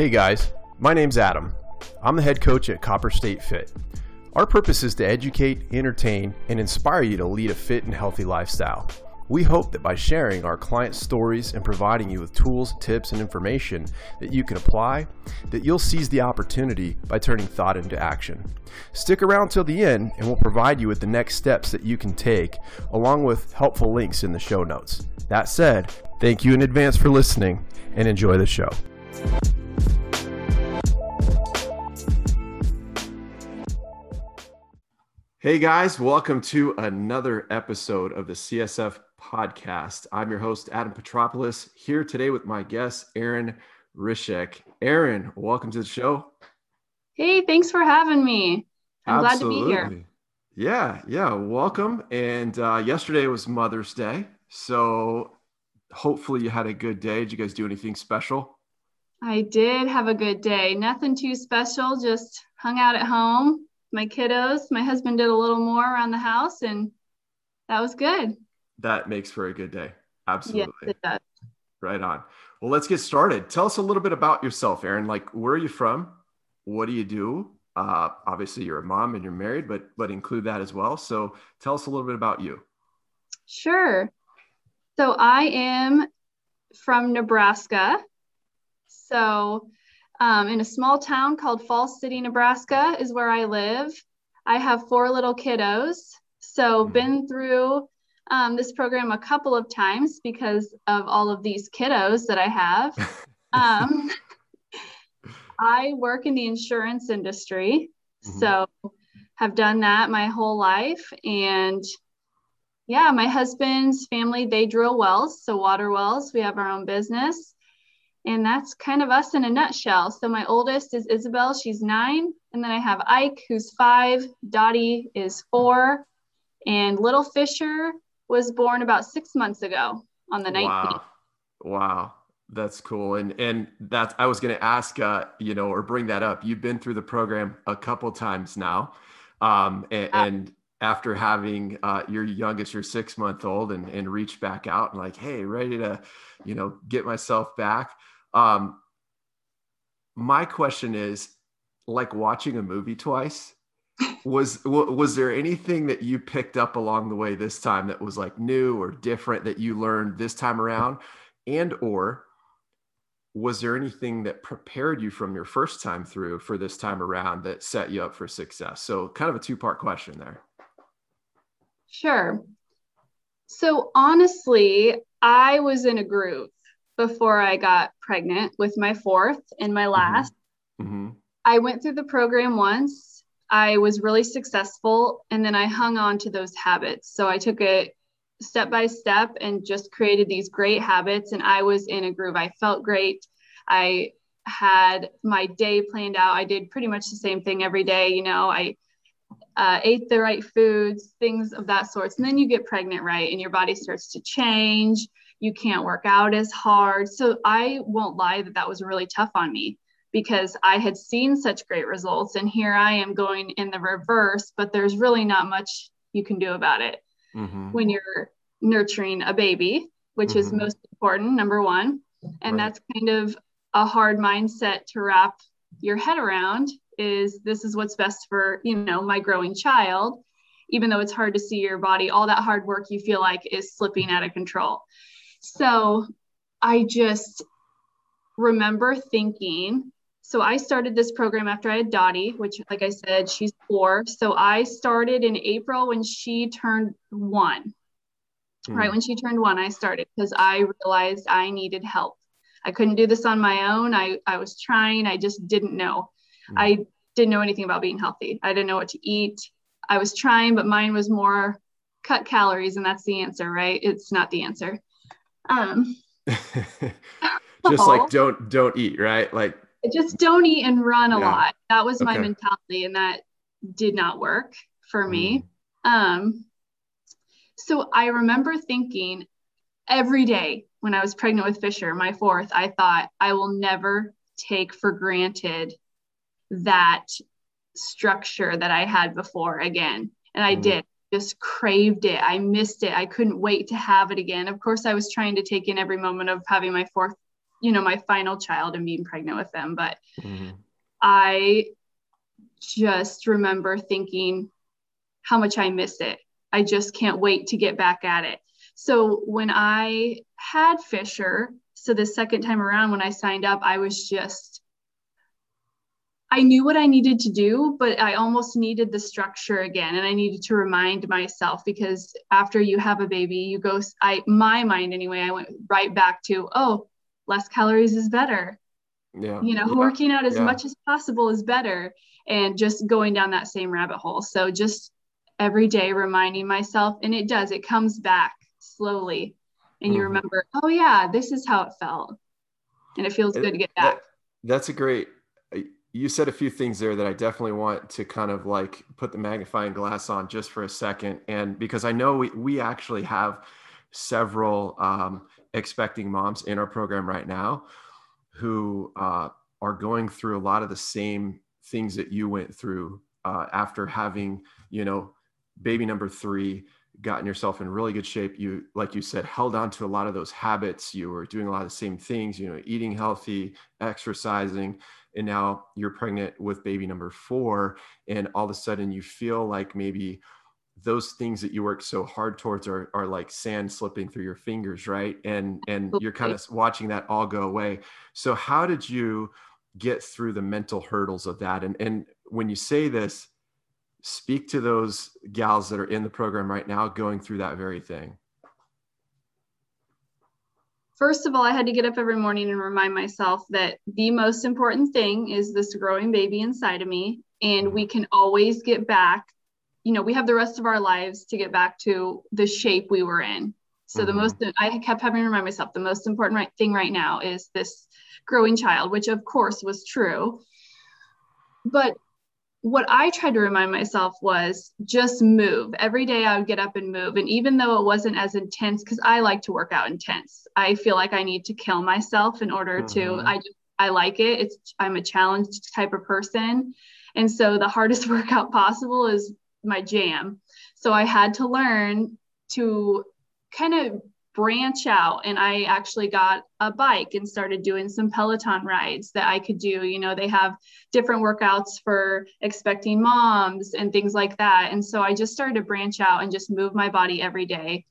Hey guys, my name's Adam. I'm the head coach at Copper State Fit. Our purpose is to educate, entertain, and inspire you to lead a fit and healthy lifestyle. We hope that by sharing our client stories and providing you with tools, tips, and information that you can apply, that you'll seize the opportunity by turning thought into action. Stick around till the end and we'll provide you with the next steps that you can take, along with helpful links in the show notes. That said, thank you in advance for listening and enjoy the show. Hey guys, welcome to another episode of the CSF podcast. I'm your host, Adam Petropoulos, here today with my guest, Erin Rishek. Erin, welcome to the show. Hey, thanks for having me. I'm Absolutely. glad to be here. Yeah, yeah, welcome. And uh, yesterday was Mother's Day. So hopefully you had a good day. Did you guys do anything special? I did have a good day. Nothing too special, just hung out at home, my kiddos. My husband did a little more around the house, and that was good. That makes for a good day. Absolutely. Yes, it does. Right on. Well, let's get started. Tell us a little bit about yourself, Erin. Like, where are you from? What do you do? Uh, obviously, you're a mom and you're married, but but include that as well. So, tell us a little bit about you. Sure. So I am from Nebraska. So, um, in a small town called Falls City, Nebraska, is where I live. I have four little kiddos. So, Mhm. been through um, this program a couple of times because of all of these kiddos that I have. Um, I work in the insurance industry. Mhm. So, have done that my whole life. And yeah, my husband's family, they drill wells, so water wells. We have our own business. And that's kind of us in a nutshell. So my oldest is Isabel, she's nine. And then I have Ike, who's five. Dottie is four. And little Fisher was born about six months ago on the 19th. Wow. Wow. That's cool. And and that's I was going to ask uh, you know, or bring that up. You've been through the program a couple times now. Um and, Yeah. and after having uh, your youngest, your six month old, and, and reach back out and like, hey, ready to, you know, get myself back. Um, my question is, like watching a movie twice, was was there anything that you picked up along the way this time that was like new or different that you learned this time around, and or was there anything that prepared you from your first time through for this time around that set you up for success? So kind of a two part question there. Sure. So honestly, I was in a groove before I got pregnant with my fourth and my last. hmm I went through the program once. I was really successful and then I hung on to those habits. So I took it step by step and just created these great habits and I was in a groove. I felt great. I had my day planned out. I did pretty much the same thing every day. You know, I uh, ate the right foods, things of that sort. And then you get pregnant, right? And your body starts to change. You can't work out as hard. So I won't lie that that was really tough on me because I had seen such great results. And here I am going in the reverse, but there's really not much you can do about it hmm when you're nurturing a baby, which is Mhm. most important, number one. And Right. that's kind of a hard mindset to wrap your head around is this is what's best for, you know, my growing child. Even though it's hard to see your body, all that hard work you feel like is slipping out of control. So I just remember thinking, so I started this program after I had Dottie, which, like I said, she's four. So I started in April when she turned one. Hmm. Right when she turned one, I started because I realized I needed help. I couldn't do this on my own. I, I was trying, I just didn't know. Hmm. I didn't know anything about being healthy. I didn't know what to eat. I was trying, but mine was more cut calories, and that's the answer, right? It's not the answer. Um, just like don't don't eat right like just don't eat and run a Yeah. lot. That was my Okay. mentality, and that did not work for me. Um, so I remember thinking every day when I was pregnant with Fisher, my fourth, I thought I will never take for granted that structure that I had before again. And I Mhm. did just craved it. I missed it. I couldn't wait to have it again. Of course, I was trying to take in every moment of having my fourth you know, my final child and being pregnant with them. But mm-hmm. I just remember thinking how much I miss it. I just can't wait to get back at it. So when I had Fisher, so the second time around when I signed up, I was just I knew what I needed to do, but I almost needed the structure again. And I needed to remind myself because after you have a baby, you go, I, my mind anyway, I went right back to, oh, less calories is better. Yeah. You know, yeah. working out as yeah. much as possible is better. And just going down that same rabbit hole. So just every day reminding myself, and it does, it comes back slowly. And mm-hmm. you remember, oh, yeah, this is how it felt. And it feels good to get back. That, that's a great you said a few things there that I definitely want to kind of like put the magnifying glass on just for a second. And because I know we, we actually have several um, expecting moms in our program right now who uh, are going through a lot of the same things that you went through uh, after having, you know, baby number three, gotten yourself in really good shape. You, like you said, held on to a lot of those habits. You were doing a lot of the same things, you know, eating healthy, exercising and now you're pregnant with baby number four and all of a sudden you feel like maybe those things that you work so hard towards are, are like sand slipping through your fingers right? And and you're kind of watching that all go away. So how did you get through the mental hurdles of that? And and when you say this speak to those gals that are in the program right now going through that very thing first of all, I had to get up every morning and remind myself that the most important thing is this growing baby inside of me. And we can always get back, you know, we have the rest of our lives to get back to the shape we were in. So mm-hmm. the most, I kept having to remind myself the most important right, thing right now is this growing child, which of course was true. But what I tried to remind myself was just move. Every day I would get up and move. And even though it wasn't as intense, because I like to work out intense, I feel like I need to kill myself in order mm-hmm. to, I just, I like it. It's, I'm a challenged type of person. And so the hardest workout possible is my jam. So I had to learn to kind of branch out and i actually got a bike and started doing some peloton rides that i could do. You know they have different workouts for expecting moms and things like that. And so i just started to branch out and just move my body every day.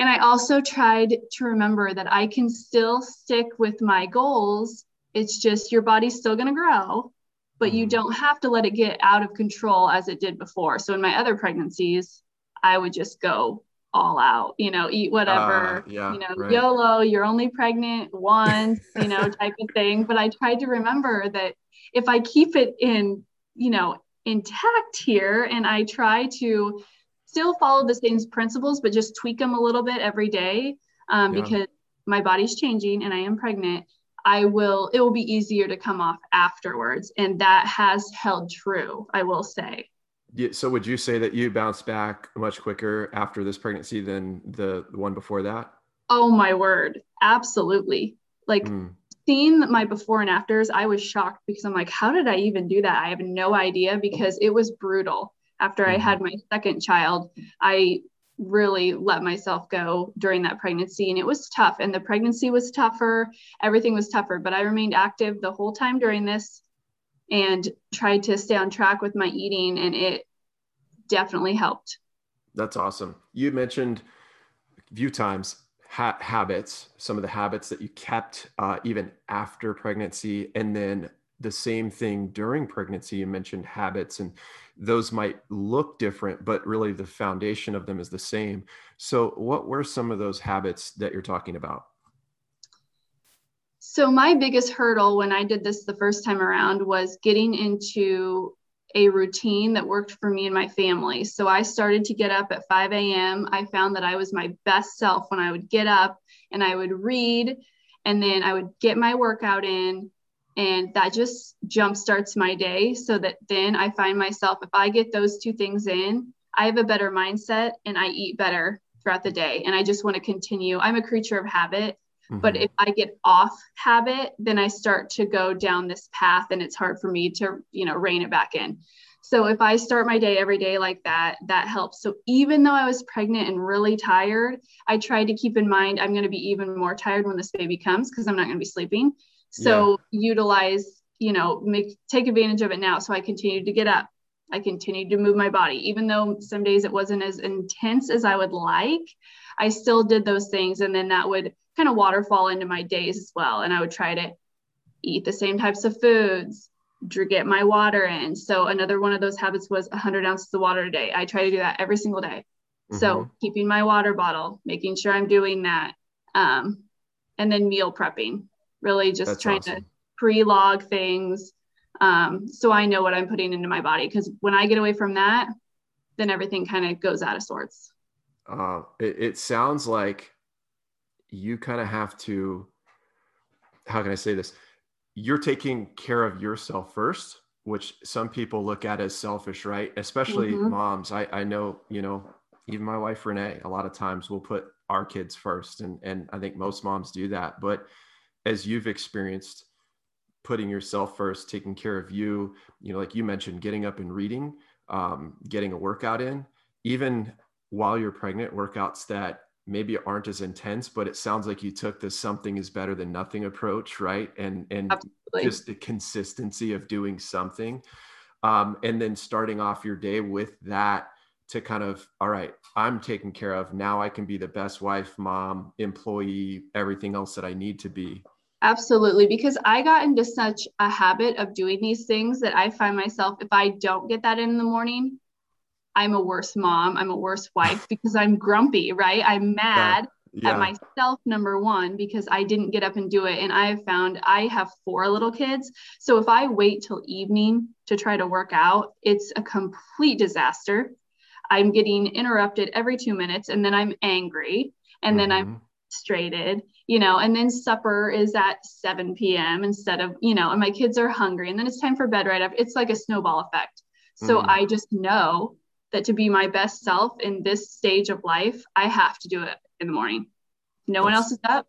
And i also tried to remember that i can still stick with my goals. It's just your body's still going to grow but you mm-hmm. don't have to let it get out of control as it did before. So in my other pregnancies i would just go all out, you know, eat whatever, uh, yeah, you know, right. YOLO, you're only pregnant once, you know, type of thing. But I tried to remember that if I keep it in, you know, intact here and I try to still follow the same principles, but just tweak them a little bit every day um, yeah. because my body's changing and I am pregnant. I will, it will be easier to come off afterwards. And that has held true, I will say so would you say that you bounced back much quicker after this pregnancy than the, one before that? Oh my word. Absolutely. Like mm. seeing my before and afters, I was shocked because I'm like, how did I even do that? I have no idea because it was brutal. After mm-hmm. I had my second child, I really let myself go during that pregnancy and it was tough and the pregnancy was tougher everything was tougher but i remained active the whole time during this and tried to stay on track with my eating and it definitely helped. That's awesome. You mentioned a few times ha- habits some of the habits that you kept uh, even after pregnancy and then the same thing during pregnancy. You mentioned habits and those might look different but really the foundation of them is the same. So what were some of those habits that you're talking about so, my biggest hurdle when I did this the first time around was getting into a routine that worked for me and my family. So, I started to get up at 5 a.m. I found that I was my best self when I would get up and I would read, and then I would get my workout in. And that just jump starts my day so that then I find myself, if I get those two things in, I have a better mindset and I eat better throughout the day. And I just want to continue. I'm a creature of habit. Mm-hmm. But if I get off habit, then I start to go down this path and it's hard for me to, you know, rein it back in. So if I start my day every day like that, that helps. So even though I was pregnant and really tired, I tried to keep in mind I'm going to be even more tired when this baby comes because I'm not going to be sleeping. So yeah. utilize, you know, make take advantage of it now. So I continued to get up. I continued to move my body, even though some days it wasn't as intense as I would like. I still did those things, and then that would kind of waterfall into my days as well. And I would try to eat the same types of foods, get my water in. So another one of those habits was 100 ounces of water a day. I try to do that every single day. Mm-hmm. So keeping my water bottle, making sure I'm doing that, um, and then meal prepping. Really just That's trying awesome. to pre-log things, um, so I know what I'm putting into my body. Because when I get away from that, then everything kind of goes out of sorts. Uh, it, it sounds like you kind of have to. How can I say this? you're taking care of yourself first which some people look at as selfish right especially mm-hmm. moms I, I know you know even my wife renee a lot of times will put our kids first and and i think most moms do that but as you've experienced putting yourself first taking care of you you know like you mentioned getting up and reading um, getting a workout in even while you're pregnant workouts that maybe aren't as intense but it sounds like you took the something is better than nothing approach right? And and Absolutely. just the consistency of doing something. Um, and then starting off your day with that to kind of all right i'm taken care of. Now i can be the best wife mom employee everything else that i need to be. Absolutely, because I got into such a habit of doing these things that I find myself, if I don't get that in the morning, I'm a worse mom, I'm a worse wife because I'm grumpy, right? I'm mad yeah. at myself, number one, because I didn't get up and do it. And I have found I have four little kids. So if I wait till evening to try to work out, it's a complete disaster. I'm getting interrupted every two minutes and then I'm angry and mm-hmm. then I'm mm-hmm. frustrated, you know, and then supper is at 7 p.m. instead of, you know, and my kids are hungry and then it's time for bed right after. It's like a snowball effect. So mm. I just know that to be my best self in this stage of life, I have to do it in the morning. No That's, one else is up.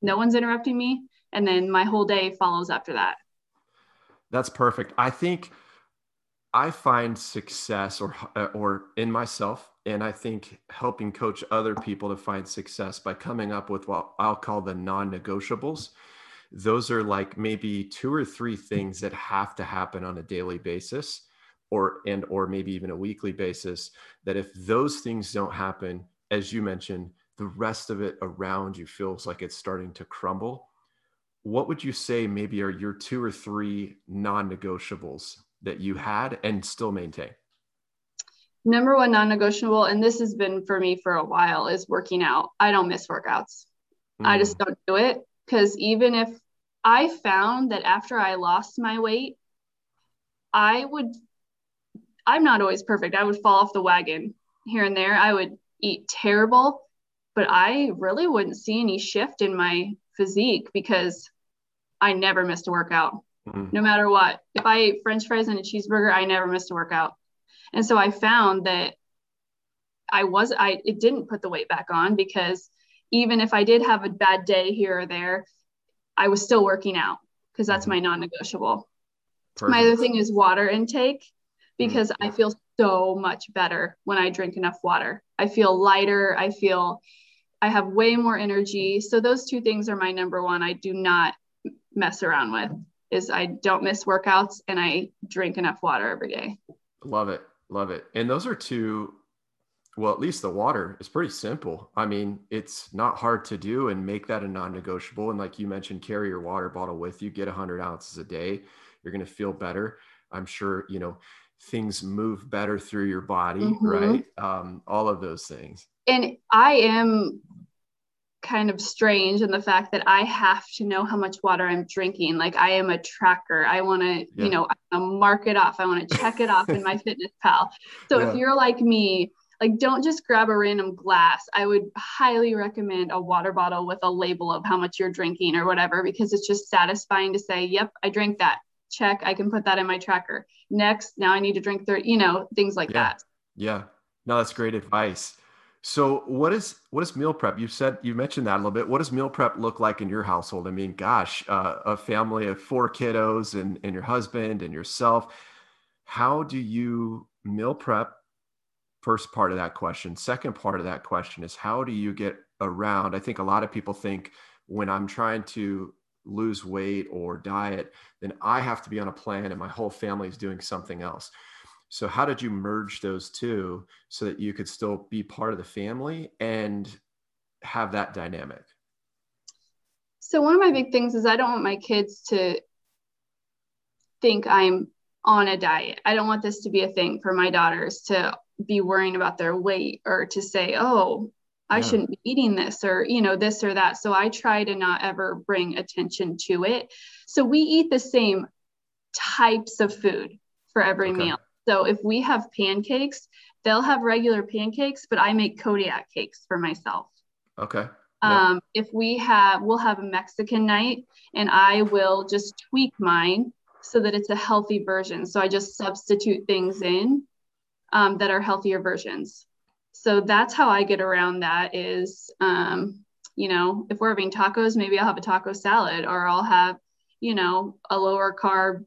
No one's interrupting me. And then my whole day follows after that. That's perfect. I think I find success or uh, or in myself and I think helping coach other people to find success by coming up with what I'll call the non-negotiables. Those are like maybe two or three things that have to happen on a daily basis or and or maybe even a weekly basis that if those things don't happen as you mentioned the rest of it around you feels like it's starting to crumble. What would you say maybe are your two or three non-negotiables that you had and still maintain? Number one non-negotiable and this has been for me for a while is working out. I don't miss workouts. Mm. i just don't do it because even if i found that after i lost my weight i would I'm not always perfect. I would fall off the wagon here and there. I would eat terrible, but I really wouldn't see any shift in my physique because I never missed a workout, mm-hmm. no matter what. If I ate French fries and a cheeseburger, I never missed a workout. And so I found that I was, I, it didn't put the weight back on because even if I did have a bad day here or there, I was still working out because that's mm-hmm. my non negotiable. My other thing is water intake. Because mm-hmm. I feel so much better when I drink enough water. I feel lighter. I feel I have way more energy. So those two things are my number one. I do not mess around with is I don't miss workouts and I drink enough water every day. Love it. Love it. And those are two well, at least the water is pretty simple. I mean, it's not hard to do and make that a non-negotiable. And like you mentioned, carry your water bottle with you, get 100 ounces a day. You're going to feel better. I'm sure, you know, things move better through your body, mm-hmm. right? Um, all of those things. And I am kind of strange in the fact that I have to know how much water I'm drinking. Like I am a tracker. I want to, yeah. you know, I mark it off. I want to check it off in my fitness pal. So yeah. if you're like me, like don't just grab a random glass. I would highly recommend a water bottle with a label of how much you're drinking or whatever because it's just satisfying to say, "Yep, I drank that." Check i can put that in my tracker. Next now i need to drink 30 you know things like yeah. that. Yeah. No that's great advice. So what is what is meal prep? You said you mentioned that a little bit. What does meal prep look like in your household? I mean gosh uh, a family of four kiddos and, and your husband and yourself. How do you meal prep? First part of that question. Second part of that question is how do you get around? I think a lot of people think when i'm trying to lose weight or diet then i have to be on a plan and my whole family is doing something else. So how did you merge those two so that you could still be part of the family and have that dynamic? So one of my big things is i don't want my kids to think i'm on a diet. I don't want this to be a thing for my daughters to be worrying about their weight or to say, oh, I yeah. shouldn't be eating this or, you know, this or that. So I try to not ever bring attention to it. So we eat the same types of food for every okay. meal. So if we have pancakes, they'll have regular pancakes, but I make Kodiak cakes for myself. Okay. Yeah. Um, if we have, we'll have a Mexican night and I will just tweak mine so that it's a healthy version. So I just substitute things in um, that are healthier versions. So that's how I get around that is, um, you know, if we're having tacos, maybe I'll have a taco salad or I'll have, you know, a lower carb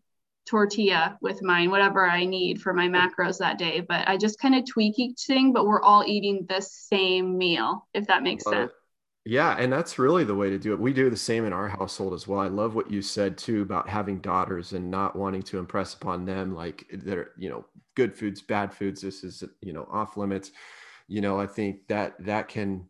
tortilla with mine, whatever I need for my macros that day. But I just kind of tweak each thing, but we're all eating the same meal, if that makes sense. Yeah, and that's really the way to do it. We do the same in our household as well. I love what you said too about having daughters and not wanting to impress upon them like they're, you know, good foods, bad foods, this is, you know, off limits. You know, I think that that can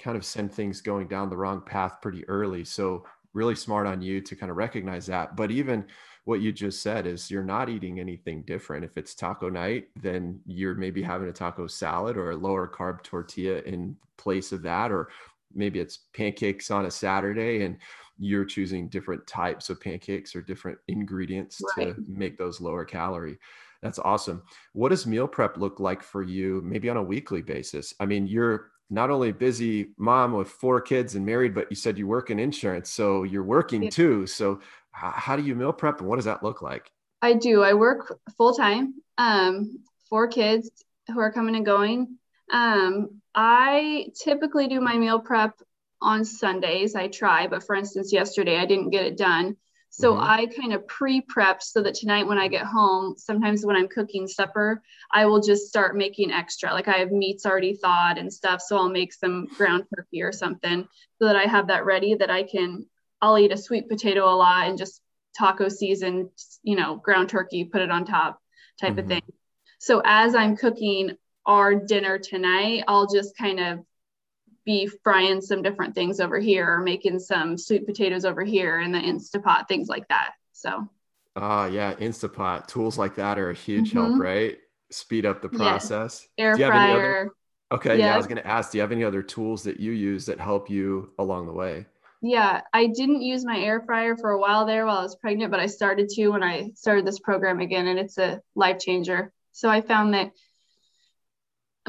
kind of send things going down the wrong path pretty early. So, really smart on you to kind of recognize that. But even what you just said is you're not eating anything different. If it's taco night, then you're maybe having a taco salad or a lower carb tortilla in place of that, or maybe it's pancakes on a Saturday and you're choosing different types of pancakes or different ingredients right. to make those lower calorie. That's awesome. What does meal prep look like for you, maybe on a weekly basis? I mean, you're not only a busy mom with four kids and married, but you said you work in insurance, so you're working yeah. too. So, how do you meal prep, and what does that look like? I do. I work full time. Um, four kids who are coming and going. Um, I typically do my meal prep on Sundays. I try, but for instance, yesterday I didn't get it done. So mm-hmm. I kind of pre prepped so that tonight when I get home, sometimes when I'm cooking supper, I will just start making extra. Like I have meats already thawed and stuff. So I'll make some ground turkey or something so that I have that ready that I can, I'll eat a sweet potato a lot and just taco season, you know, ground turkey, put it on top type mm-hmm. of thing. So as I'm cooking, our dinner tonight, I'll just kind of be frying some different things over here or making some sweet potatoes over here in the Instapot, things like that. So, ah, uh, yeah, Instapot tools like that are a huge mm-hmm. help, right? Speed up the process. Yes. Air fryer. Other... Okay, yeah. yeah, I was going to ask, do you have any other tools that you use that help you along the way? Yeah, I didn't use my air fryer for a while there while I was pregnant, but I started to when I started this program again, and it's a life changer. So I found that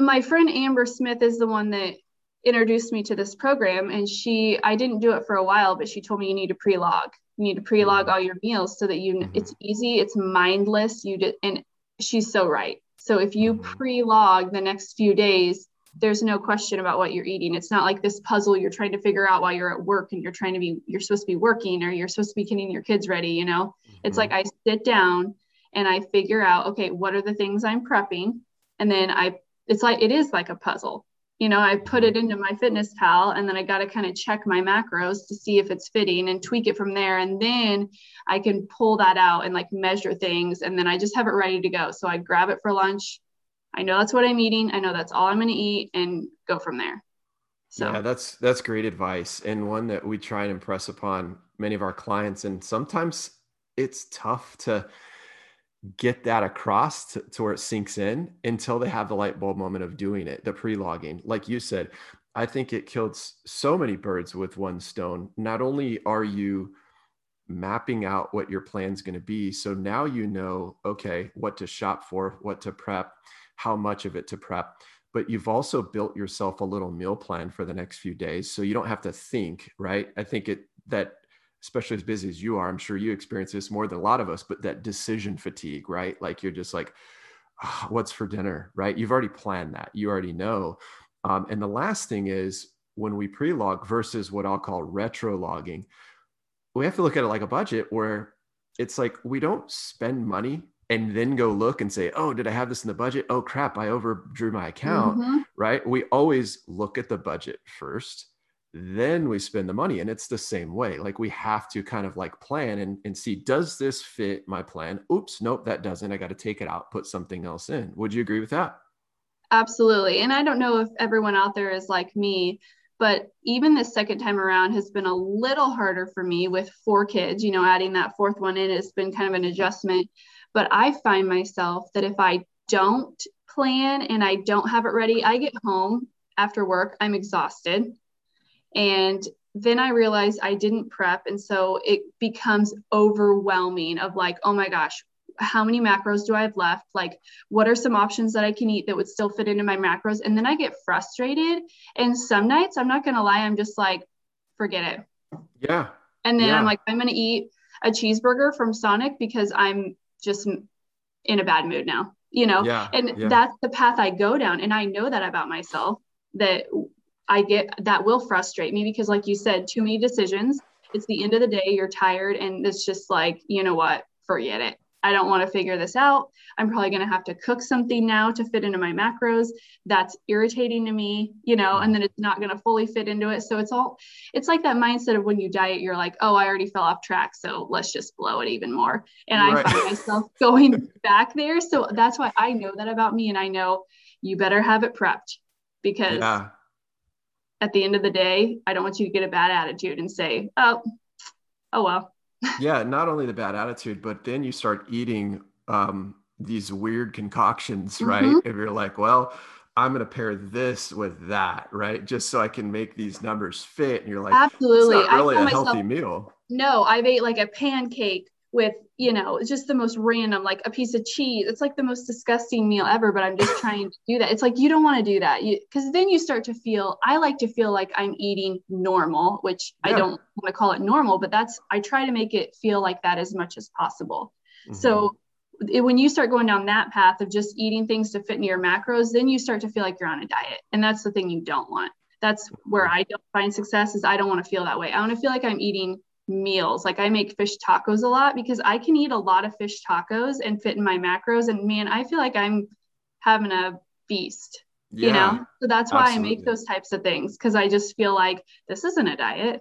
my friend Amber Smith is the one that introduced me to this program and she I didn't do it for a while but she told me you need to pre-log. You need to pre-log mm-hmm. all your meals so that you mm-hmm. it's easy it's mindless you did and she's so right. So if you mm-hmm. pre-log the next few days there's no question about what you're eating. It's not like this puzzle you're trying to figure out while you're at work and you're trying to be you're supposed to be working or you're supposed to be getting your kids ready you know? It's like I sit down and I figure out okay what are the things I'm prepping? And then I it's like it is like a puzzle you know i put it into my fitness pal and then i got to kind of check my macros to see if it's fitting and tweak it from there. And then i can pull that out and like measure things and then i just have it ready to go. So i grab it for lunch. I know that's what i'm eating. I know that's all i'm going to eat and go from there. So yeah that's that's great advice and one that we try and impress upon many of our clients and sometimes it's tough to get that across to, to, where it sinks in until they have the light bulb moment of doing it, the pre-logging. Like you said, I think it killed so many birds with one stone. Not only are you mapping out what your plan's going to be, so now you know, okay, what to shop for, what to prep, how much of it to prep, but you've also built yourself a little meal plan for the next few days. So you don't have to think, right? I think it that especially as busy as you are, I'm sure you experience this more than a lot of us, but that decision fatigue, right? Like you're just like, oh, what's for dinner, right? You've already planned that. You already know. Um, and the last thing is when we pre-log versus what I'll call retro logging, we have to look at it like a budget where it's like we don't spend money and then go look and say, oh, did I have this in the budget? Oh, crap, I overdrew my account, mm-hmm. right? We always look at the budget first, then we spend the money. And it's the same way. Like we have to kind of like plan and, and see, does this fit my plan? Oops, nope, that doesn't. I got to take it out, put something else in. Would you agree with that? Absolutely. And I don't know if everyone out there is like me, but even this second time around has been a little harder for me with four kids. You know, adding that fourth one in has been kind of an adjustment. But I find myself that if I don't plan and I don't have it ready, I get home after work, I'm exhausted. And then I realize I didn't prep. And so it becomes overwhelming of like, oh my gosh, how many macros do I have left? Like, what are some options that I can eat that would still fit into my macros? And then I get frustrated. And some nights, I'm not going to lie, I'm just like, forget it. Yeah. And then yeah. I'm like, I'm going to eat a cheeseburger from Sonic because I'm just in a bad mood now, you know? Yeah. And yeah. that's the path I go down. And I know that about myself that I get that will frustrate me because, like you said, too many decisions. It's the end of the day, you're tired, and it's just like, you know what, forget it. I don't want to figure this out. I'm probably going to have to cook something now to fit into my macros. That's irritating to me, you know, and then it's not going to fully fit into it. So it's all, it's like that mindset of when you diet, you're like, oh, I already fell off track. So let's just blow it even more. And right. I find myself going back there. So that's why I know that about me. And I know you better have it prepped because yeah. At the end of the day, I don't want you to get a bad attitude and say, oh, oh, well yeah, not only the bad attitude, but then you start eating um, these weird concoctions, right? Mm-hmm. If you're like, well, I'm going to pair this with that, right? Just so I can make these numbers fit. And you're like, absolutely, it's not really a myself, healthy meal. No, I've ate like a pancake with, you know, it's just the most random, like a piece of cheese. It's like the most disgusting meal ever, but I'm just trying to do that. It's like, you don't want to do that. Because then you start to feel, I like to feel like I'm eating normal, which yeah. I don't want to call it normal, but that's, I try to make it feel like that as much as possible. Mm-hmm. So it, when you start going down that path of just eating things to fit into your macros, then you start to feel like you're on a diet. And that's the thing you don't want. That's where mm-hmm. I don't find success is I don't want to feel that way. I want to feel like I'm eating meals. Like I make fish tacos a lot because I can eat a lot of fish tacos and fit in my macros. And man, I feel like I'm having a feast, yeah, you know? So that's why absolutely. I make those types of things because I just feel like this isn't a diet.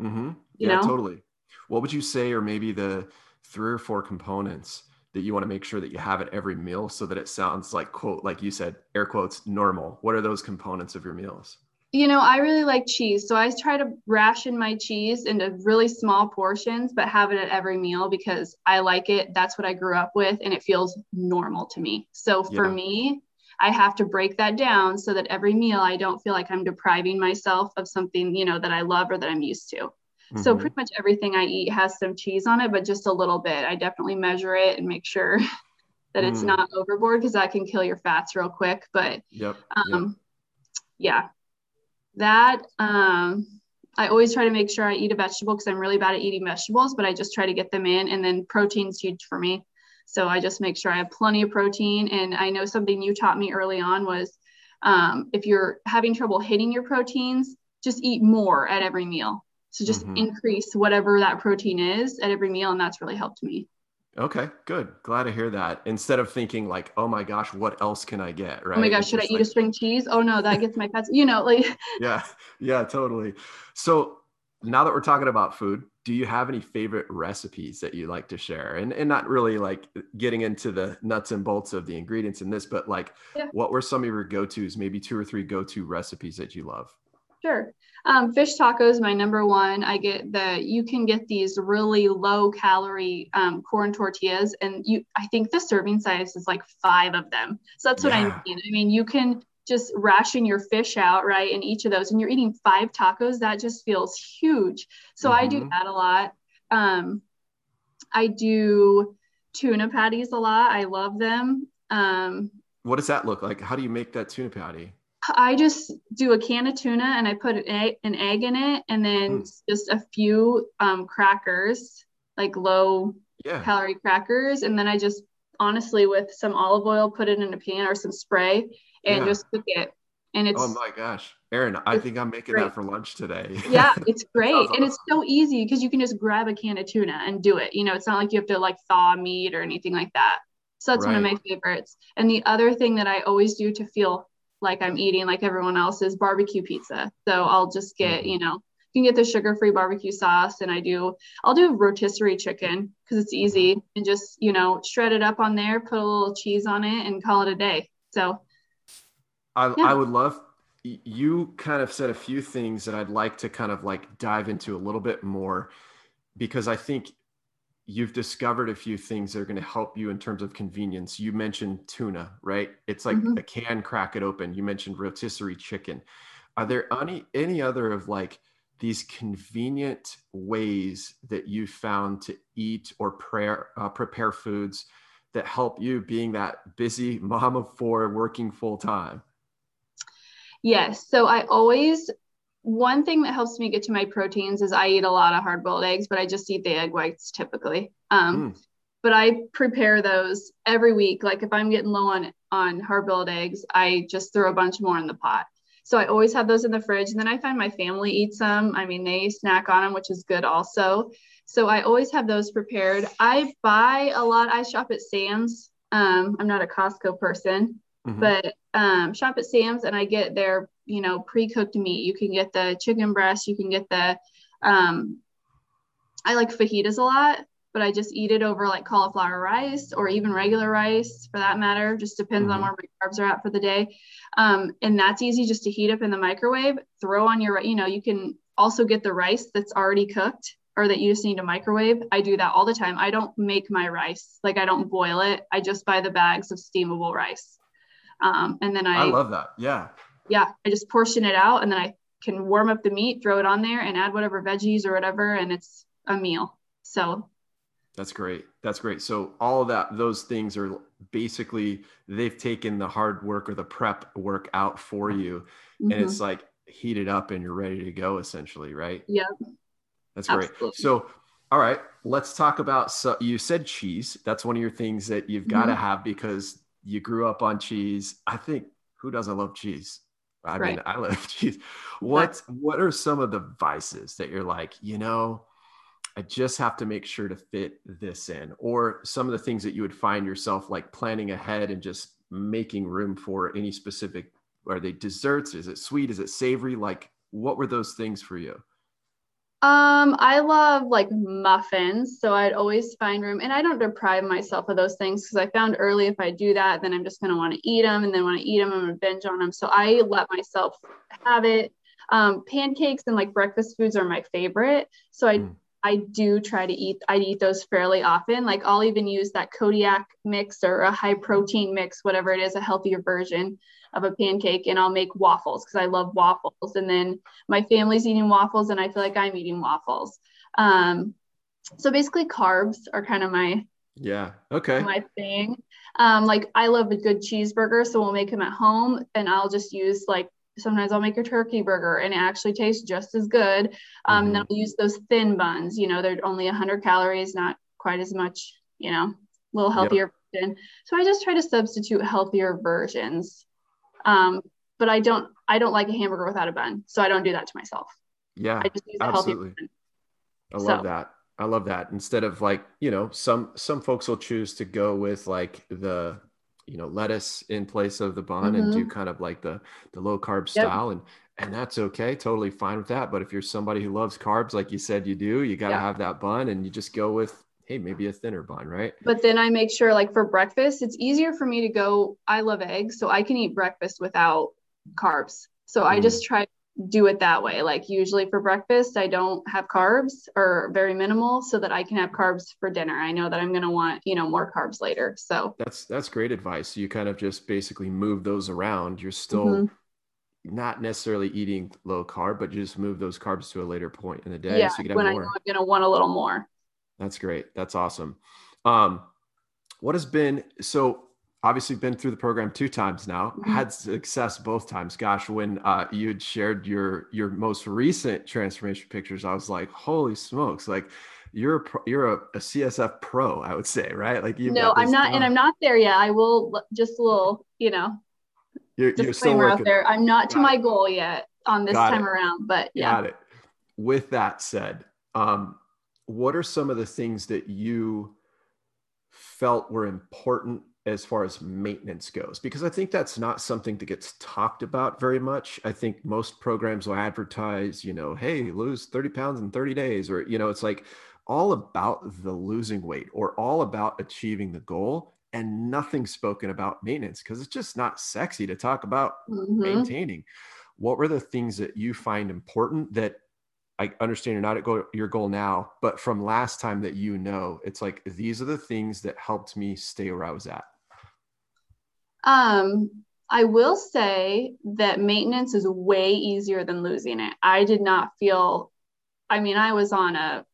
Mm-hmm. Yeah, know? totally. What would you say or maybe the three or four components that you want to make sure that you have at every meal so that it sounds like quote like you said air quotes normal what are those components of your meals you know, I really like cheese. So I try to ration my cheese into really small portions, but have it at every meal because I like it. That's what I grew up with and it feels normal to me. So for yeah. me, I have to break that down so that every meal I don't feel like I'm depriving myself of something, you know, that I love or that I'm used to. Mm-hmm. So pretty much everything I eat has some cheese on it, but just a little bit. I definitely measure it and make sure that it's mm. not overboard because that can kill your fats real quick. But yep. Um, yep. yeah, that um, I always try to make sure I eat a vegetable because I'm really bad at eating vegetables, but I just try to get them in. And then protein's huge for me. So I just make sure I have plenty of protein. And I know something you taught me early on was um, if you're having trouble hitting your proteins, just eat more at every meal. So just mm-hmm. increase whatever that protein is at every meal. And that's really helped me. Okay, good. Glad to hear that. Instead of thinking like, oh my gosh, what else can I get? Right. Oh my gosh, should I eat a string cheese? Oh no, that gets my pets, you know, like Yeah, yeah, totally. So now that we're talking about food, do you have any favorite recipes that you like to share? And and not really like getting into the nuts and bolts of the ingredients in this, but like yeah. what were some of your go-tos, maybe two or three go-to recipes that you love? Sure. Um, fish tacos, my number one. I get the you can get these really low calorie um, corn tortillas, and you I think the serving size is like five of them. So that's what yeah. I mean. I mean, you can just ration your fish out right in each of those, and you're eating five tacos. That just feels huge. So mm-hmm. I do mm-hmm. that a lot. Um, I do tuna patties a lot. I love them. Um, what does that look like? How do you make that tuna patty? I just do a can of tuna and I put an egg, an egg in it and then mm. just a few um, crackers, like low yeah. calorie crackers. And then I just honestly, with some olive oil, put it in a pan or some spray and yeah. just cook it. And it's oh my gosh, Erin, I think I'm making great. that for lunch today. yeah, it's great. And it's so easy because you can just grab a can of tuna and do it. You know, it's not like you have to like thaw meat or anything like that. So that's right. one of my favorites. And the other thing that I always do to feel like I'm eating like everyone else is barbecue pizza. So I'll just get, mm-hmm. you know, you can get the sugar-free barbecue sauce and I do I'll do rotisserie chicken because it's easy and just, you know, shred it up on there, put a little cheese on it and call it a day. So I, yeah. I would love you kind of said a few things that I'd like to kind of like dive into a little bit more because I think you've discovered a few things that are going to help you in terms of convenience. You mentioned tuna, right? It's like mm-hmm. a can, crack it open. You mentioned rotisserie chicken. Are there any any other of like these convenient ways that you found to eat or prepare uh, prepare foods that help you being that busy mom of four working full time? Yes. So I always, one thing that helps me get to my proteins is I eat a lot of hard boiled eggs, but I just eat the egg whites typically. Um, mm. But I prepare those every week. Like if I'm getting low on, on hard boiled eggs, I just throw a bunch more in the pot. So I always have those in the fridge. And then I find my family eats them. I mean, they snack on them, which is good also. So I always have those prepared. I buy a lot. I shop at Sam's. Um, I'm not a Costco person, mm-hmm. but um, shop at Sam's and I get their, you know, pre-cooked meat. You can get the chicken breast, you can get the, um, I like fajitas a lot, but I just eat it over like cauliflower rice or even regular rice for that matter. Just depends mm-hmm. on where my carbs are at for the day. Um, and that's easy just to heat up in the microwave, throw on your, you know, you can also get the rice that's already cooked or that you just need to microwave. I do that all the time. I don't make my rice. Like I don't boil it. I just buy the bags of steamable rice. Um, and then I, I love that. Yeah. Yeah. I just portion it out and then I can warm up the meat, throw it on there and add whatever veggies or whatever. And it's a meal. So that's great. That's great. So all of that, those things are basically, they've taken the hard work or the prep work out for you. Mm-hmm. And it's like heated up and you're ready to go essentially. Right. Yeah. That's great. Absolutely. So, all right, let's talk about, so you said cheese. That's one of your things that you've got to mm-hmm. have because you grew up on cheese. I think who doesn't love cheese? I right. mean, I love cheese. What what are some of the vices that you're like, you know, I just have to make sure to fit this in, or some of the things that you would find yourself like planning ahead and just making room for any specific are they desserts? Is it sweet? Is it savory? Like what were those things for you? Um, I love like muffins, so I'd always find room, and I don't deprive myself of those things because I found early if I do that, then I'm just gonna want to eat them, and then when I eat them, I'm gonna binge on them. So I let myself have it. Um, pancakes and like breakfast foods are my favorite, so I mm. I do try to eat. I eat those fairly often. Like I'll even use that Kodiak mix or a high protein mix, whatever it is, a healthier version of a pancake and I'll make waffles because I love waffles. And then my family's eating waffles and I feel like I'm eating waffles. Um, so basically carbs are kind of my yeah okay my thing um like i love a good cheeseburger so we'll make them at home and i'll just use like sometimes i'll make a turkey burger and it actually tastes just as good um mm-hmm. and then i'll use those thin buns you know they're only 100 calories not quite as much you know a little healthier yep. version so i just try to substitute healthier versions um, but I don't I don't like a hamburger without a bun, so I don't do that to myself. Yeah, I just use absolutely. I love so. that. I love that. Instead of like you know some some folks will choose to go with like the you know lettuce in place of the bun mm-hmm. and do mm-hmm. kind of like the the low carb yep. style and and that's okay totally fine with that but if you're somebody who loves carbs like you said you do you got to yeah. have that bun and you just go with hey, maybe a thinner bun, right? But then I make sure, like for breakfast, it's easier for me to go. I love eggs, so I can eat breakfast without carbs. So mm. I just try to do it that way. Like usually for breakfast, I don't have carbs or very minimal, so that I can have carbs for dinner. I know that I'm going to want you know more carbs later. So that's that's great advice. You kind of just basically move those around. You're still. Mm-hmm not necessarily eating low carb, but you just move those carbs to a later point in the day. Yeah, so when I know I'm gonna want a little more. That's great. That's awesome. Um, what has been so obviously been through the program two times now mm-hmm. had success both times gosh when uh, you had shared your your most recent transformation pictures i was like holy smokes like you're a pro, you're a, a, csf pro i would say right like you no i'm not done. and i'm not there yet i will just a little you know you're, you're still working. out there i'm not Got to it. my goal yet on this Got time it. around but yeah Got it. with that said um, what are some of the things that you felt were important as far as maintenance goes because i think that's not something that gets talked about very much i think most programs will advertise you know hey lose 30 pounds in 30 days or you know it's like all about the losing weight or all about achieving the goal and nothing spoken about maintenance because it's just not sexy to talk about mm-hmm. maintaining what were the things that you find important that I understand you're not at go- your goal now, but from last time that you know, it's like these are the things that helped me stay where I was at. Um, I will say that maintenance is way easier than losing it. I did not feel, I mean, I was on a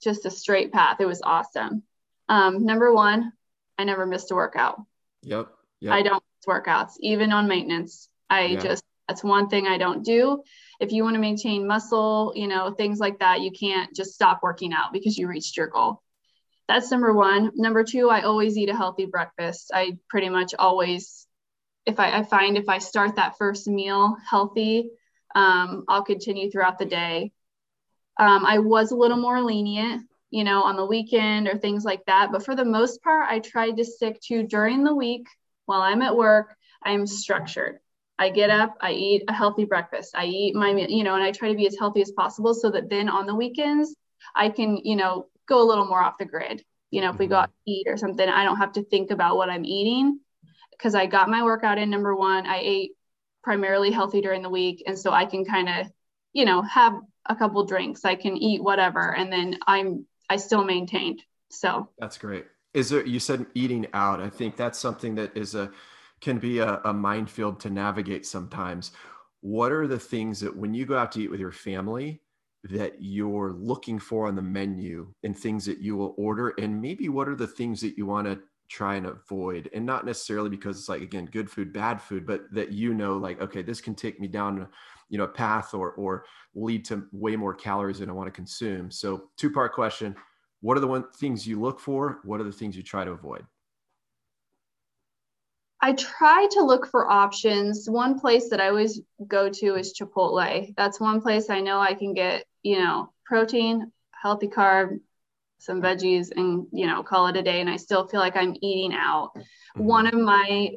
just a straight path. It was awesome. Um, number one, I never missed a workout. Yep. yep. I don't miss workouts, even on maintenance. I yeah. just that's one thing I don't do. If you want to maintain muscle, you know, things like that, you can't just stop working out because you reached your goal. That's number one. Number two, I always eat a healthy breakfast. I pretty much always, if I, I find if I start that first meal healthy, um, I'll continue throughout the day. Um, I was a little more lenient, you know, on the weekend or things like that. But for the most part, I tried to stick to during the week while I'm at work, I'm structured. I get up, I eat a healthy breakfast, I eat my, meal, you know, and I try to be as healthy as possible so that then on the weekends, I can, you know, go a little more off the grid. You know, if we go out mm-hmm. to eat or something, I don't have to think about what I'm eating because I got my workout in. Number one, I ate primarily healthy during the week. And so I can kind of, you know, have a couple drinks, I can eat whatever. And then I'm, I still maintained. So that's great. Is there, you said eating out. I think that's something that is a, can be a, a minefield to navigate sometimes. What are the things that when you go out to eat with your family that you're looking for on the menu and things that you will order? And maybe what are the things that you want to try and avoid? And not necessarily because it's like, again, good food, bad food, but that you know, like, okay, this can take me down you know, a path or, or lead to way more calories than I want to consume. So two part question. What are the one things you look for? What are the things you try to avoid? I try to look for options. One place that I always go to is Chipotle. That's one place I know I can get, you know, protein, healthy carb, some veggies, and, you know, call it a day. And I still feel like I'm eating out. Mm-hmm. One of my,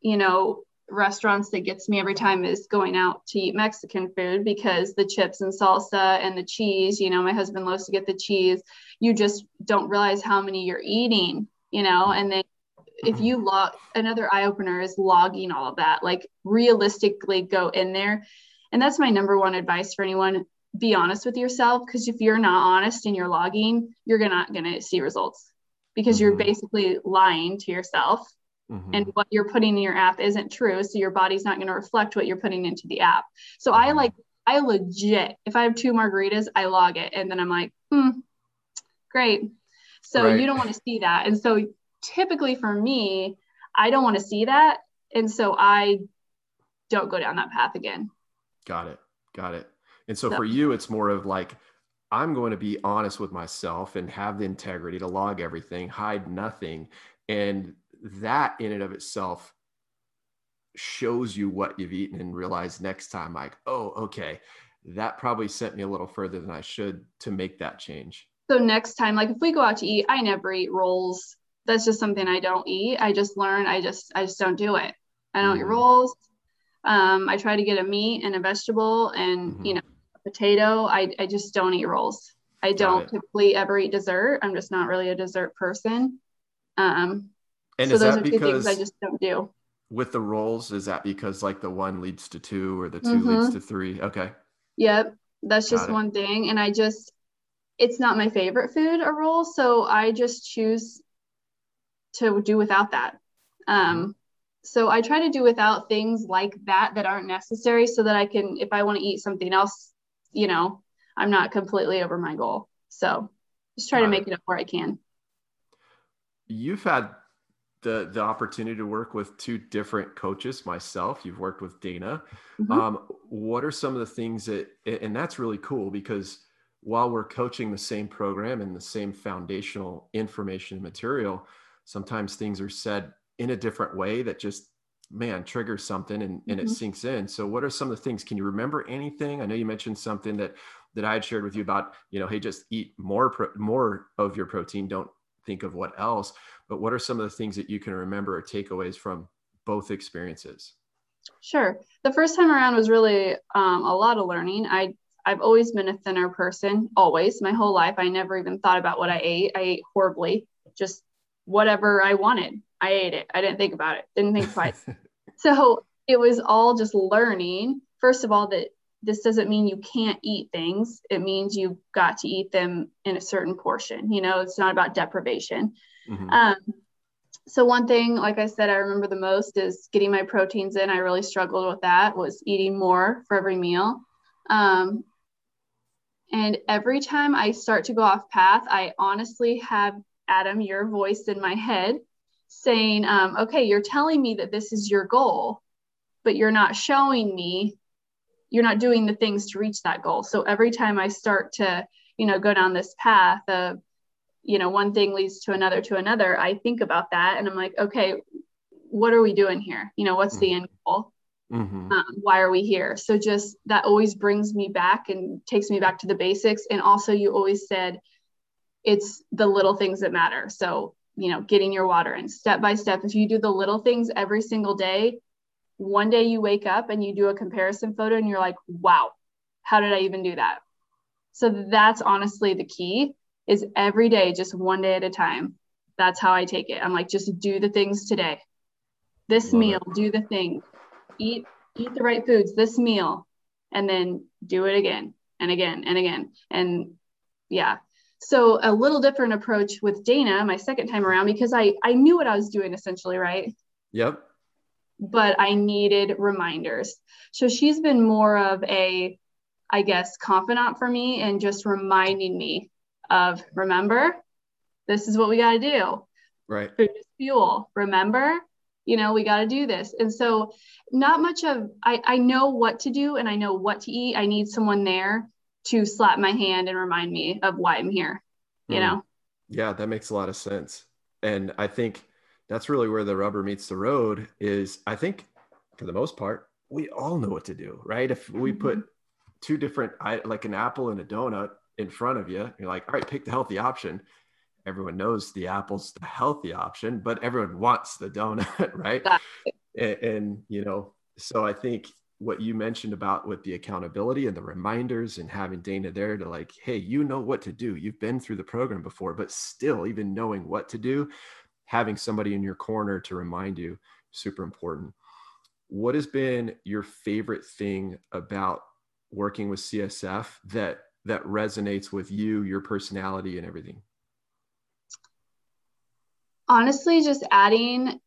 you know, restaurants that gets me every time is going out to eat Mexican food because the chips and salsa and the cheese, you know, my husband loves to get the cheese. You just don't realize how many you're eating, you know, and then if you log another eye opener is logging all of that like realistically go in there and that's my number one advice for anyone be honest with yourself because if you're not honest and you're logging you're not going to see results because mm-hmm. you're basically lying to yourself mm-hmm. and what you're putting in your app isn't true so your body's not going to reflect what you're putting into the app so mm-hmm. i like i legit if i have two margaritas i log it and then i'm like hmm great so right. you don't want to see that and so typically for me, I don't want to see that. And so I don't go down that path again. Got it. Got it. And so, so for you, it's more of like, I'm going to be honest with myself and have the integrity to log everything, hide nothing. And that in and of itself shows you what you've eaten and realize next time, like, oh, okay, that probably sent me a little further than I should to make that change. So next time, like if we go out to eat, I never eat rolls that's just something I don't eat. I just learn. I just I just don't do it. I don't mm-hmm. eat rolls. Um, I try to get a meat and a vegetable and mm-hmm. you know a potato. I I just don't eat rolls. I don't typically ever eat dessert. I'm just not really a dessert person. Um, and so those are two things I just don't do. With the rolls, is that because like the one leads to two or the 2 mm-hmm. leads to three? Okay. Yep, that's just one thing, and I just it's not my favorite food a roll, so I just choose to do without that. Um, so I try to do without things like that that aren't necessary so that I can, if I want to eat something else, you know, I'm not completely over my goal. So just try Got to make it. it up where I can. You've had the the opportunity to work with two different coaches myself you've worked with dana mm-hmm. um, what are some of the things that and that's really cool because while we're coaching the same program and the same foundational information and material sometimes things are said in a different way that just man triggers something and, and mm-hmm. it sinks in so what are some of the things can you remember anything i know you mentioned something that that i had shared with you about you know hey just eat more pro- more of your protein don't think of what else. But what are some of the things that you can remember or takeaways from both experiences? Sure. The first time around was really um, a lot of learning. I I've always been a thinner person, always my whole life. I never even thought about what I ate. I ate horribly, just whatever I wanted. I ate it. I didn't think about it. Didn't think twice. so it was all just learning. First of all, that this doesn't mean you can't eat things. It means you've got to eat them in a certain portion. You know, it's not about deprivation. Mm-hmm. Um, so one thing, like I said, I remember the most is getting my proteins in. I really struggled with that. Was eating more for every meal. Um, and every time I start to go off path, I honestly have Adam, your voice in my head saying, um, okay, you're telling me that this is your goal, but you're not showing me you're not doing the things to reach that goal. So every time I start to, you know, go down this path of, you know, one thing leads to another to another, I think about that and I'm like, okay, what are we doing here? You know, what's mm-hmm. the end goal? Mm-hmm. Um, why are we here? So just that always brings me back and takes me back to the basics. And also, you always said it's the little things that matter. So, you know, getting your water in step by step, if you do the little things every single day, one day you wake up and you do a comparison photo and you're like, wow, how did I even do that? So that's honestly the key is every day, just one day at a time. That's how I take it. I'm like, just do the things today. This Love meal, it. do the thing. Eat eat the right foods, this meal, and then do it again and again and again. And yeah. So a little different approach with Dana, my second time around, because I I knew what I was doing essentially, right? Yep but I needed reminders. So she's been more of a, I guess, confidant for me and just reminding me of, remember, this is what we got to do. Right. Food is fuel. Remember, you know, we got to do this. And so, not much of, I, I know what to do and I know what to eat. I need someone there to slap my hand and remind me of why I'm here, you mm. know? Yeah, that makes a lot of sense. And I think that's really where the rubber meets the road is i think for the most part we all know what to do right if we mm-hmm. put two different like an apple and a donut in front of you you're like all right pick the healthy option everyone knows the apple's the healthy option but everyone wants the donut right and, and you know so i think what you mentioned about with the accountability and the reminders and having Dana there to like, hey, you know what to do. You've been through the program before, but still, even knowing what to do, having somebody in your corner to remind you super important what has been your favorite thing about working with csf that that resonates with you your personality and everything honestly just adding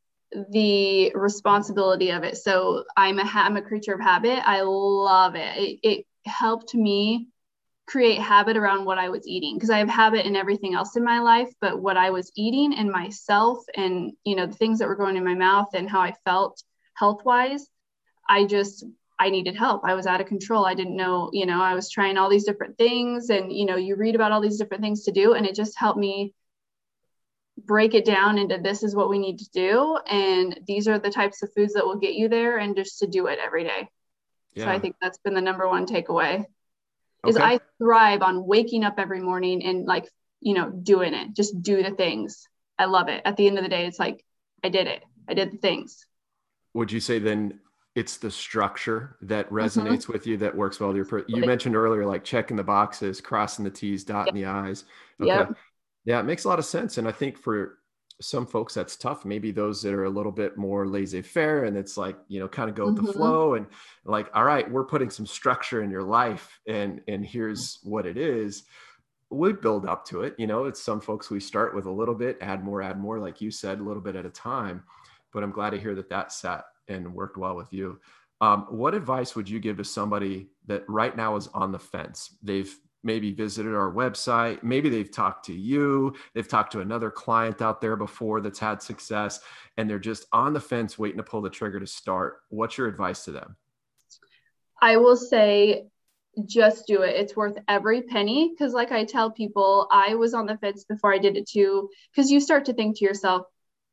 the responsibility of it so i'm a i'm a creature of habit i love it it, it helped me create habit around what I was eating because I have habit in everything else in my life, but what I was eating and myself and you know the things that were going in my mouth and how I felt health wise, I just I needed help. I was out of control. I didn't know, you know, I was trying all these different things and you know, you read about all these different things to do and it just helped me break it down into this is what we need to do and these are the types of foods that will get you there and just to do it every day. Yeah. So I think that's been the number one takeaway is I thrive on waking up every morning and like, you know, doing it, just do the things. I love it. At the end of the day, it's like, I did it. I did the things. Would you say then it's the structure that mm-hmm. resonates mm-hmm. with you that works well your, you mentioned earlier, like checking the boxes, crossing the T's, dotting yep. the I's. Okay. Yep. Yeah, it makes a lot of sense. And I think for some folks that's tough maybe those that are a little bit more laissez-faire and it's like you know kind of go with mm-hmm. the flow and like all right we're putting some structure in your life and and here's what it is we build up to it you know it's some folks we start with a little bit add more add more like you said a little bit at a time but i'm glad to hear that that sat and worked well with you um, what advice would you give to somebody that right now is on the fence they've maybe visited our website. Maybe they've talked to you, they've talked to another client out there before that's had success, and they're just on the fence waiting to pull the trigger to start. What's your advice to them? I will say, just do it. It's worth every penny. Because, like I tell people, I was on the fence before I did it too. Because you start to think to yourself,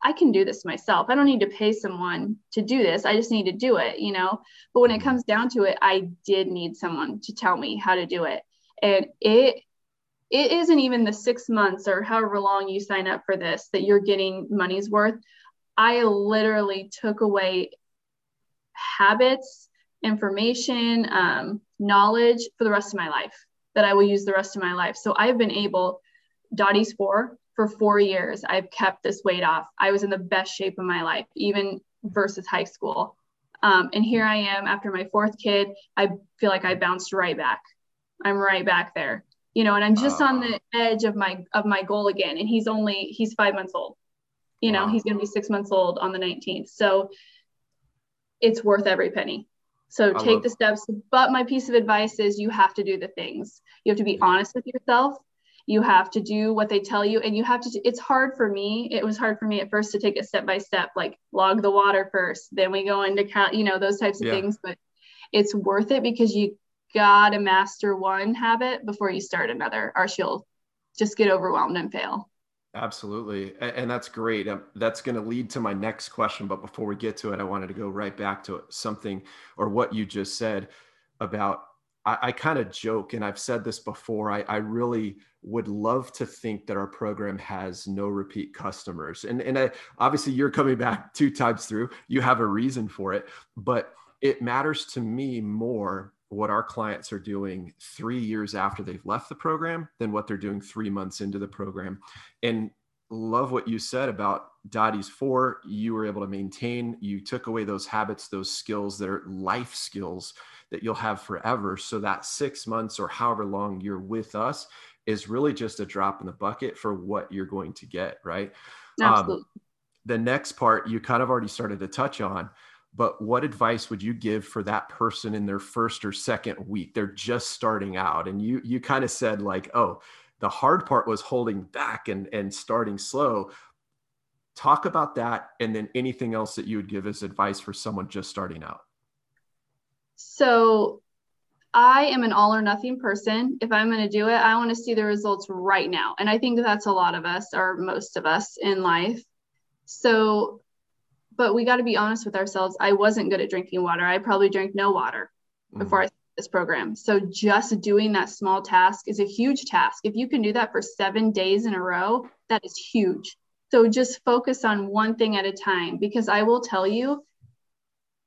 I can do this myself. I don't need to pay someone to do this. I just need to do it, you know? But when it mm-hmm. comes down to it, I did need someone to tell me how to do it and it it isn't even the six months or however long you sign up for this that you're getting money's worth. I literally took away habits, information, um, knowledge for the rest of my life that I will use the rest of my life. So I've been able, Dottie's four, for four years, I've kept this weight off. I was in the best shape of my life, even versus high school. Um, and here I am after my fourth kid. I feel like I bounced right back. I'm right back there, you know, and I'm just uh, on the edge of my of my goal again. And he's only he's five months old. You know, wow. he's going to be six months old on the 19th. So it's worth every penny. So I take the steps. But my piece of advice is you have to do the things. You have to be yeah. honest with yourself you have to do what they tell you and you have to it's hard for me it was hard for me at first to take it step by step like log the water first then we go into count you know those types of yeah. things but it's worth it because you gotta master one habit before you start another or she'll just get overwhelmed and fail absolutely and that's great um, that's going to lead to my next question but before we get to it i wanted to go right back to something or what you just said about I, I kind of joke, and I've said this before. I, I, really would love to think that our program has no repeat customers, and and I, obviously you're coming back two times through. You have a reason for it, but it matters to me more what our clients are doing three years after they've left the program than what they're doing three months into the program. And love what you said about Dottie's four. You were able to maintain, you took away those habits, those skills that are life skills that you'll have forever. So that six months or however long you're with us is really just a drop in the bucket for what you're going to get, right? Absolutely. Um, the next part you kind of already started to touch on, but what advice would you give for that person in their first or second week? They're just starting out, and you you kind of said like, oh, the hard part was holding back and and starting slow. Talk about that, and then anything else that you would give as advice for someone just starting out. So I am an all or nothing person. If I'm going to do it, I want to see the results right now. And I think that that's a lot of us or most of us in life. So, but we got to be honest with ourselves. I wasn't good at drinking water. I probably drank no water before mm-hmm. I started this program. So just doing that small task is a huge task. If you can do that for seven days in a row, that is huge. So just focus on one thing at a time because I will tell you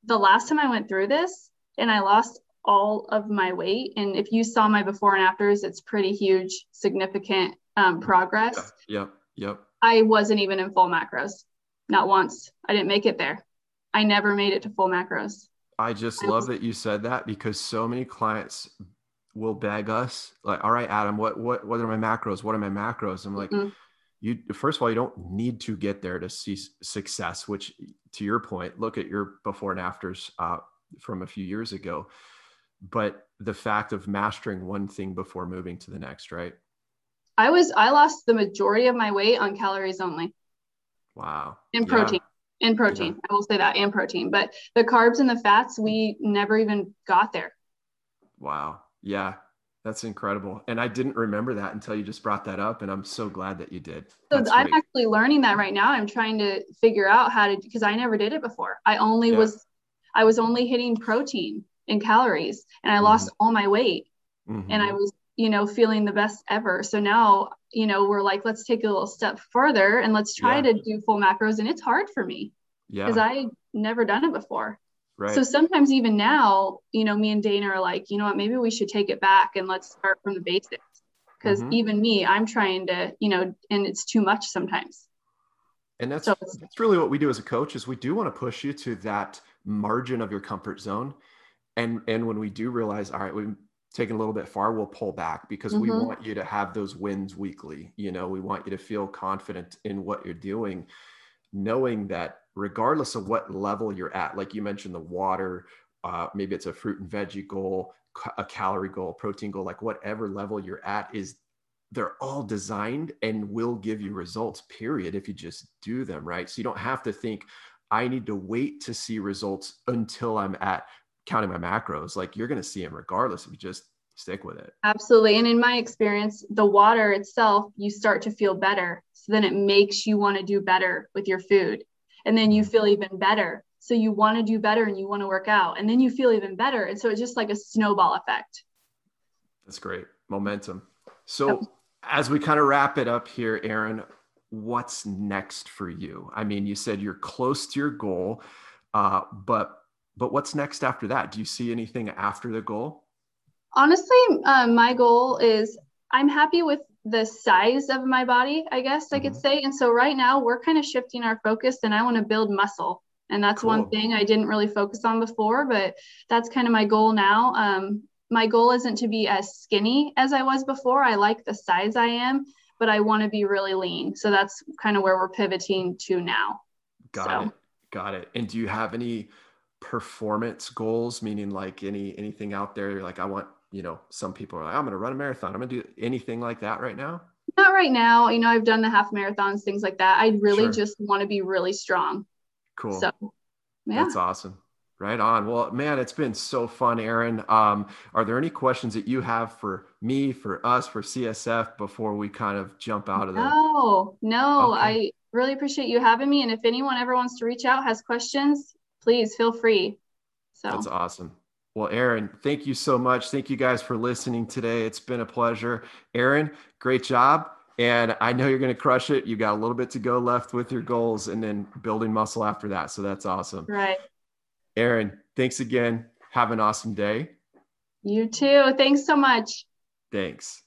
the last time I went through this, and I lost all of my weight. And if you saw my before and afters, it's pretty huge, significant um, progress. Yep. Yep. I wasn't even in full macros, not once. I didn't make it there. I never made it to full macros. I just I love was- that you said that because so many clients will beg us like, all right, Adam, what, what, what are my macros? What are my macros? I'm like, mm-hmm. you, first of all, you don't need to get there to see success, which to your point, look at your before and afters, uh, from a few years ago but the fact of mastering one thing before moving to the next right i was i lost the majority of my weight on calories only wow in protein yeah. in protein yeah. i will say that and protein but the carbs and the fats we never even got there wow yeah that's incredible. And I didn't remember that until you just brought that up. And I'm so glad that you did. So That's I'm great. actually learning that right now. I'm trying to figure out how to, because I never did it before. I only yeah. was I was only hitting protein and calories and I lost mm-hmm. all my weight. Mm-hmm. And I was, you know, feeling the best ever. So now, you know, we're like, let's take a little step further and let's try yeah. to do full macros. And it's hard for me because I never done it before. Right. So sometimes even now, you know, me and Dana are like, you know what, maybe we should take it back and let's start from the basics. Because mm-hmm. even me, I'm trying to, you know, and it's too much sometimes. And that's so that's really what we do as a coach is we do want to push you to that margin of your comfort zone. And and when we do realize, all right, we've taken a little bit far, we'll pull back because mm-hmm. we want you to have those wins weekly. You know, we want you to feel confident in what you're doing, knowing that regardless of what level you're at, like you mentioned, the water, uh, maybe it's a fruit and veggie goal, a calorie goal, protein goal, like whatever level you're at is they're all designed and will give you results period if you just do them right so you don't have to think i need to wait to see results until i'm at counting my macros like you're going to see them regardless if you just stick with it absolutely and in my experience the water itself you start to feel better so then it makes you want to do better with your food and then you mm-hmm. feel even better so you want to do better and you want to work out and then you feel even better and so it's just like a snowball effect that's great momentum so as we kind of wrap it up here, Erin, what's next for you? I mean, you said you're close to your goal, uh, but but what's next after that? Do you see anything after the goal? Honestly, uh, my goal is I'm happy with the size of my body, I guess I mm-hmm. could say. And so right now we're kind of shifting our focus, and I want to build muscle. And that's cool. one thing I didn't really focus on before, but that's kind of my goal now. Um, my goal isn't to be as skinny as I was before. I like the size I am, but I want to be really lean. So that's kind of where we're pivoting to now. Got so. it. Got it. And do you have any performance goals, meaning like any anything out there? You're like, I want, you know, some people are like, I'm gonna run a marathon. I'm gonna do anything like that right now. Not right now. You know, I've done the half marathons, things like that. I really sure. just want to be really strong. Cool. So yeah. That's awesome. Right on. Well, man, it's been so fun, Erin. Um, are there any questions that you have for me, for us, for CSF before we kind of jump out of there? No, no. Okay. I really appreciate you having me. And if anyone ever wants to reach out, has questions, please feel free. So that's awesome. Well, Erin, thank you so much. Thank you guys for listening today. It's been a pleasure. Erin, great job. And I know you're going to crush it. You got a little bit to go left with your goals and then building muscle after that. So that's awesome. Right. Erin, thanks again. Have an awesome day. You too. Thanks so much. Thanks.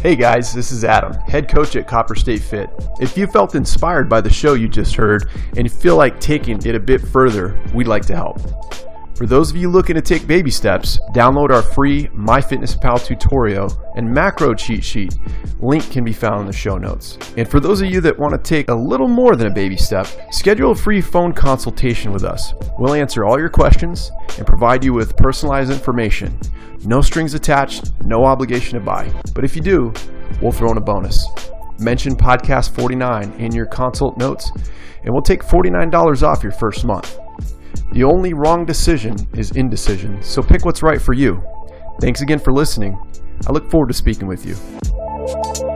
Hey guys, this is Adam, head coach at Copper State Fit. If you felt inspired by the show you just heard and feel like taking it a bit further, we'd like to help. For those of you looking to take baby steps, download our free MyFitnessPal tutorial and macro cheat sheet. Link can be found in the show notes. And for those of you that want to take a little more than a baby step, schedule a free phone consultation with us. We'll answer all your questions and provide you with personalized information. No strings attached, no obligation to buy. But if you do, we'll throw in a bonus. Mention podcast 49 in your consult notes, and we'll take $49 off your first month. The only wrong decision is indecision, so pick what's right for you. Thanks again for listening. I look forward to speaking with you.